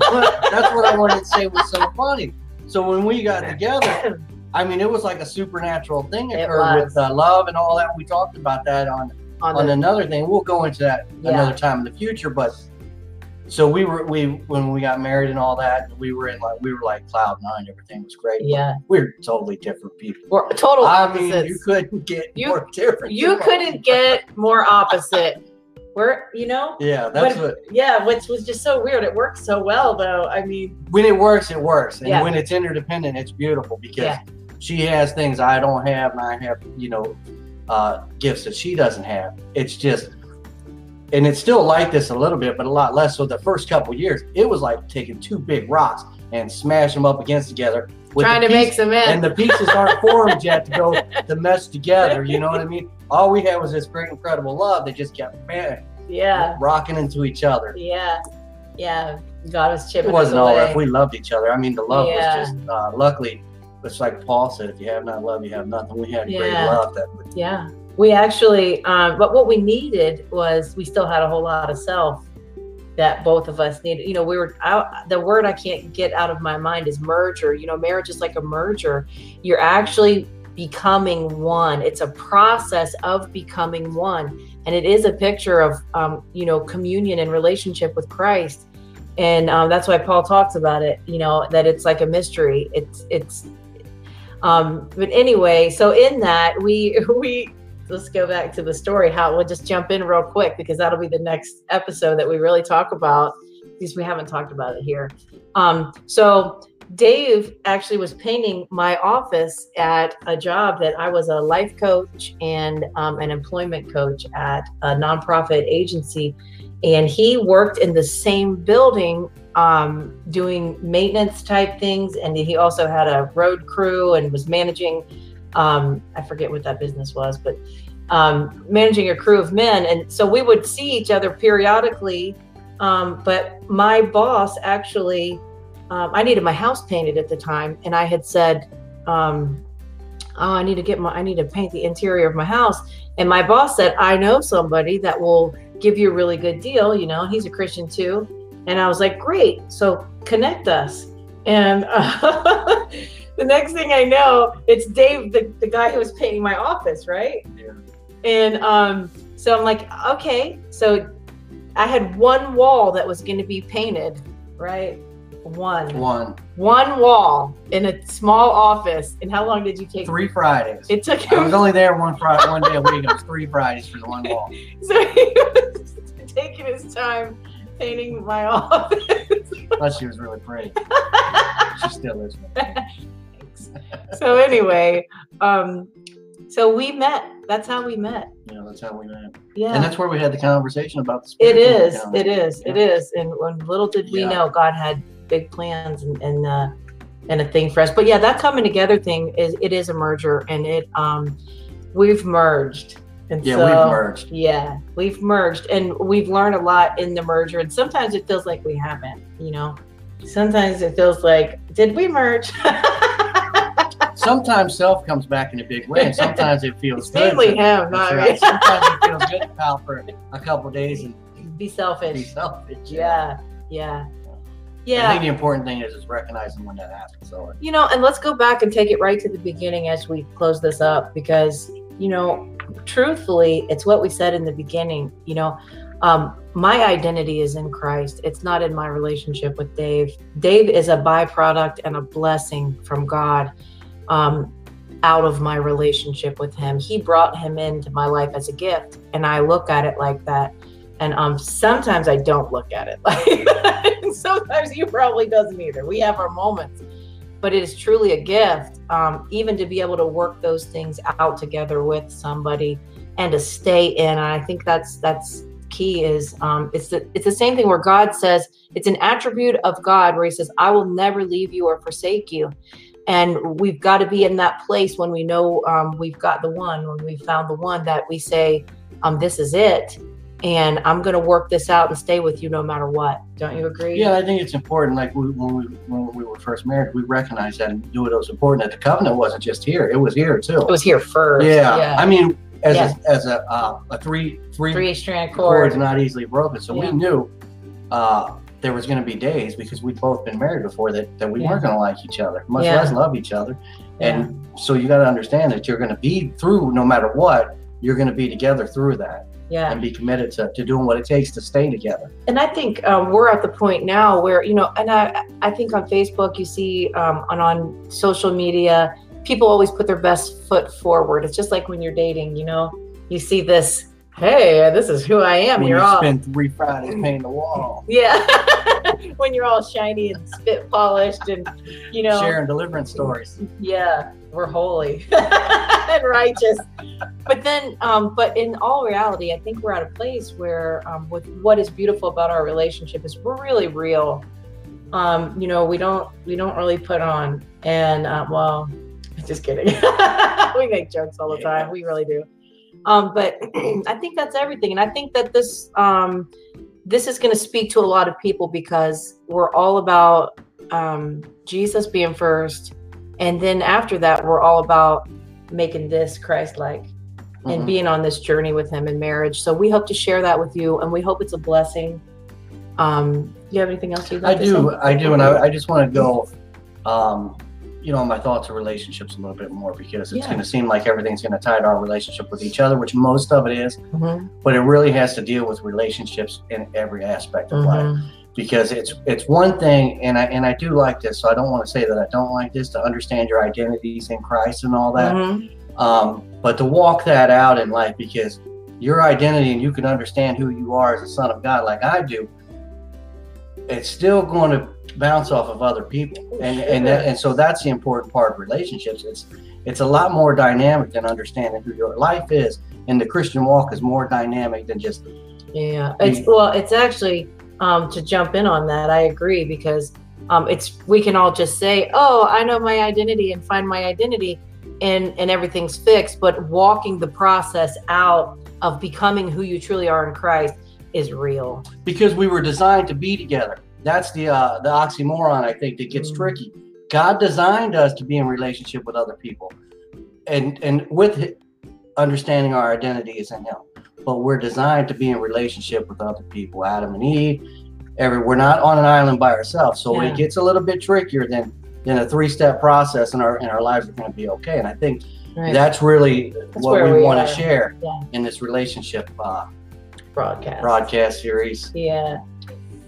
Speaker 2: That's what I wanted to say was so funny. So when we got together, I mean, it was like a supernatural thing
Speaker 1: It
Speaker 2: occurred
Speaker 1: was.
Speaker 2: with uh, love and all that. We talked about that on
Speaker 1: on
Speaker 2: on
Speaker 1: the,
Speaker 2: another thing. We'll go into that
Speaker 1: Yeah.
Speaker 2: another time in the future. But so we were we when we got married and all that, we were in like we were like cloud nine. Everything was great.
Speaker 1: yeah.
Speaker 2: we're totally different people.
Speaker 1: We're total
Speaker 2: I mean, you couldn't get
Speaker 1: You-
Speaker 2: more different.
Speaker 1: you couldn't get more opposite. We're, you know,
Speaker 2: Yeah, that's
Speaker 1: What-
Speaker 2: what.
Speaker 1: yeah, which was just so weird. It worked so well, though. I mean,
Speaker 2: When it works, it works, and
Speaker 1: Yeah.
Speaker 2: when it's interdependent, it's beautiful because
Speaker 1: Yeah.
Speaker 2: she has things I don't have, and I have you know uh, gifts that she doesn't have. It's just. And it's still like this a little bit, but a lot less. So the first couple years, it was like taking two big rocks and smash them up against together. with
Speaker 1: trying to make
Speaker 2: piece-
Speaker 1: some in.
Speaker 2: and the pieces aren't formed yet to go to mesh together. You know what I mean? All we had was this great, incredible love that just kept man,
Speaker 1: yeah,
Speaker 2: rocking into each other.
Speaker 1: yeah, yeah. God was chipping
Speaker 2: It wasn't all that. We loved each other. I mean, the love
Speaker 1: Yeah.
Speaker 2: was just, uh, luckily, it's like Paul said, if you have not love, you have nothing. We had great love that would
Speaker 1: yeah, we actually, um, but what we needed was we still had a whole lot of self that both of us needed. You know, we were out, the word I can't get out of my mind is merger. You know, marriage is like a merger. You're actually becoming one. It's a process of becoming one. And it is a picture of, um, you know, communion and relationship with Christ. And um, that's why Paul talks about it, you know, that it's like a mystery. It's, it's, um, but anyway, so in that we, we, let's go back to the story. How we'll just jump in real quick because that'll be the next episode that we really talk about because we haven't talked about it here. Um, so Dave actually was painting my office at a job that I was a life coach and um, an employment coach at a nonprofit agency. And he worked in the same building um, doing maintenance type things. And he also had a road crew and was managing um, I forget what that business was, but um, managing a crew of men. And so we would see each other periodically. Um, but my boss actually, um, I needed my house painted at the time, and I had said, um, "Oh, I need to get my, I need to paint the interior of my house." And my boss said, "I know somebody that will give you a really good deal. You know, he's a Christian too." And I was like, "Great! So connect us." And uh, the next thing I know, it's Dave, the, the guy who was painting my office, right?
Speaker 2: Yeah.
Speaker 1: And um, so I'm like, okay. So I had one wall that was going to be painted, right? One.
Speaker 2: One.
Speaker 1: One wall in a small office. And how long did you take?
Speaker 2: Three Fridays.
Speaker 1: It took
Speaker 2: I was only there one Friday, one day a week. It was three Fridays for the one wall.
Speaker 1: so he was taking his time painting my office.
Speaker 2: Plus, she was really pretty. She still is.
Speaker 1: So anyway, um, so we met. That's how we met.
Speaker 2: Yeah, that's how we met.
Speaker 1: Yeah.
Speaker 2: And that's where we had the conversation about the
Speaker 1: It is. It is.
Speaker 2: Yeah.
Speaker 1: is. And when little did we
Speaker 2: Yeah.
Speaker 1: know, God had big plans and and uh, and a thing for us. But yeah, that coming together thing is it is a merger, and it um we've merged. And
Speaker 2: Yeah,
Speaker 1: so,
Speaker 2: we've merged.
Speaker 1: Yeah, we've merged, and we've learned a lot in the merger. And sometimes it feels like we haven't. You know, sometimes it feels like did we merge?
Speaker 2: Sometimes self comes back in a big way, and sometimes it feels
Speaker 1: It's
Speaker 2: good.
Speaker 1: mainly
Speaker 2: to-
Speaker 1: him, not
Speaker 2: right.
Speaker 1: me.
Speaker 2: Sometimes it feels good to pal for a couple days and
Speaker 1: Be selfish.
Speaker 2: be
Speaker 1: selfish.
Speaker 2: selfish.
Speaker 1: Yeah, yeah,
Speaker 2: I think the important thing is is recognizing when that happens. So
Speaker 1: You know, and let's go back and take it right to the beginning as we close this up because, you know, truthfully, it's what we said in the beginning. You know, um, my identity is in Christ, it's not in my relationship with Dave. Dave is a byproduct and a blessing from God um, out of my relationship with him. He brought him into my life as a gift, and I look at it like that. And um, sometimes I don't look at it like that. Sometimes he probably doesn't either. We have our moments but it is truly a gift um, even to be able to work those things out together with somebody and to stay in and i think that's that's key is um, it's the it's the same thing where god says it's an attribute of god where he says i will never leave you or forsake you and we've got to be in that place when we know um, we've got the one when we've found the one that we say um, this is it and i'm going to work this out and stay with you no matter what don't you agree
Speaker 2: yeah, I think it's important. Like we, when we when we were first married, we recognized that and knew it was important. That the covenant wasn't just here; it was here too.
Speaker 1: it was here first
Speaker 2: yeah. I mean, as
Speaker 1: Yeah.
Speaker 2: a, as a uh, a three three,
Speaker 1: three strand
Speaker 2: cord
Speaker 1: cord
Speaker 2: is not easily broken. So
Speaker 1: Yeah.
Speaker 2: we knew uh, there was going to be days because we'd both been married before that that we
Speaker 1: Yeah.
Speaker 2: weren't going to like each other, much
Speaker 1: Yeah.
Speaker 2: less love each other. And so you got to understand that you're going to be through no matter what. You're going to be together through that
Speaker 1: yeah
Speaker 2: and be committed to, to doing what it takes to stay together.
Speaker 1: and i think um, we're at the point now where you know and i i think on facebook you see um, and on social media people always put their best foot forward it's just like when you're dating you know you see this hey this is who i am.
Speaker 2: When
Speaker 1: you're
Speaker 2: you
Speaker 1: all
Speaker 2: spend three Fridays painting the wall,
Speaker 1: yeah. When you're all shiny and spit polished and you know.
Speaker 2: Sharing deliverance stories.
Speaker 1: yeah we're holy and righteous. But then um but in all reality i think we're at a place where um with what is beautiful about our relationship is we're really real. Um you know we don't we don't really put on and uh, well just kidding. We make jokes all the time. We really do um but i think that's everything and i think that this um this is going to speak to a lot of people because we're all about um jesus being first and then after that we're all about making this christ like and
Speaker 2: Mhm.
Speaker 1: being on this journey with him in marriage. So we hope to share that with you, and we hope it's a blessing. Um, do you have anything else you'd
Speaker 2: I
Speaker 1: like? I
Speaker 2: do,
Speaker 1: say?
Speaker 2: I do, and I, I just want to go, um, you know, my thoughts of relationships a little bit more because it's
Speaker 1: Yeah.
Speaker 2: going to seem like everything's going to tie to our relationship with each other, which most of it is,
Speaker 1: Mhm,
Speaker 2: but it really has to deal with relationships in every aspect of life.
Speaker 1: mhm.
Speaker 2: Because it's it's one thing, and I and I do like this, so I don't want to say that I don't like this to understand your identities in Christ and all that.
Speaker 1: Mhm.
Speaker 2: um, but to walk that out in life because your identity and you can understand who you are as a son of God, like I do, it's still going to bounce off of other people, and and that, and so that's the important part of relationships. It's it's a lot more dynamic than understanding who your life is, and the Christian walk is more dynamic than just
Speaker 1: Yeah, it's well, it's actually um, to jump in on that. I agree because um, it's we can all just say, "Oh, I know my identity" and find my identity, and and everything's fixed. But walking the process out of becoming who you truly are in Christ is real.
Speaker 2: because we were designed to be together. That's the uh, the oxymoron I think that gets
Speaker 1: Mm.
Speaker 2: tricky. God designed us to be in relationship with other people, and and with understanding our identity is in Him. But we're designed to be in relationship with other people. Adam and Eve. Every we're not on an island by ourselves, so
Speaker 1: Yeah.
Speaker 2: it gets a little bit trickier than than a three step process, and our and our lives are going to be okay. And I think
Speaker 1: Right.
Speaker 2: that's really what we,
Speaker 1: we
Speaker 2: want to share
Speaker 1: Yeah.
Speaker 2: in this relationship uh,
Speaker 1: broadcast.
Speaker 2: broadcast series.
Speaker 1: Yeah.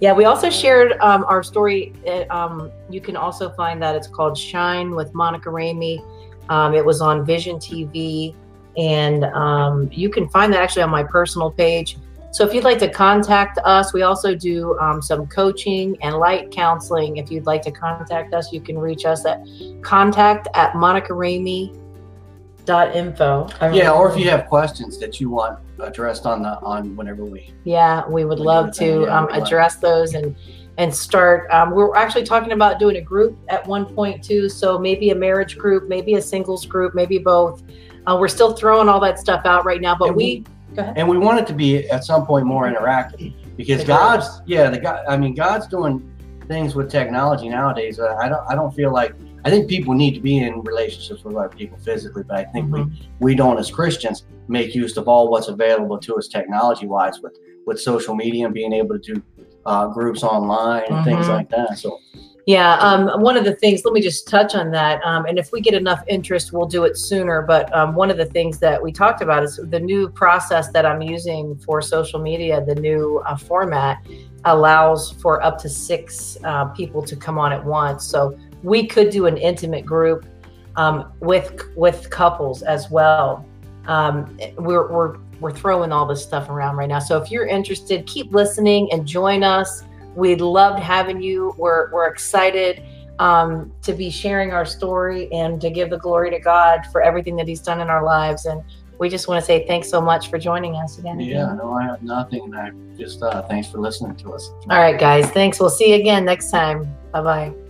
Speaker 1: Yeah, we also shared um, our story. uh, Um, you can also find that it's called Shine with Monica Ramey. Um, it was on Vision TV, and um, you can find that actually on my personal page. So if you'd like to contact us, we also do um, some coaching and light counseling. If you'd like to contact us, you can reach us at contact at monicaramey.info.
Speaker 2: Yeah, or if you have questions that you want addressed on the on whenever we
Speaker 1: Yeah, we would love to
Speaker 2: yeah,
Speaker 1: um, address those and and start. Um, we're actually talking about doing a group at one point too. So maybe a marriage group, maybe a singles group, maybe both. Uh, we're still throwing all that stuff out right now, but
Speaker 2: And
Speaker 1: we go ahead.
Speaker 2: and we want it to be at some point more interactive because God's yeah the God I mean God's doing things with technology nowadays. I don't I don't feel like I think people need to be in relationships with other people physically, but I think
Speaker 1: Mhm.
Speaker 2: we we don't as Christians make use of all what's available to us technology wise with with social media and being able to do uh, groups online and things
Speaker 1: Mhm.
Speaker 2: like that. So
Speaker 1: Yeah, um, one of the things, let me just touch on that. Um, and if we get enough interest, we'll do it sooner. But um, one of the things that we talked about is the new process that I'm using for social media, the new uh, format allows for up to six uh, people to come on at once. So we could do an intimate group um, with with couples as well. Um, we're, we're, we're throwing all this stuff around right now. So if you're interested, keep listening and join us. We loved having you. We're, we're excited um, to be sharing our story and to give the glory to God for everything that He's done in our lives. And we just want to say thanks so much for joining us again.
Speaker 2: yeah, no, I have nothing, and I just uh, thanks for listening to us.
Speaker 1: All right, guys. Thanks. We'll see you again next time. Bye bye.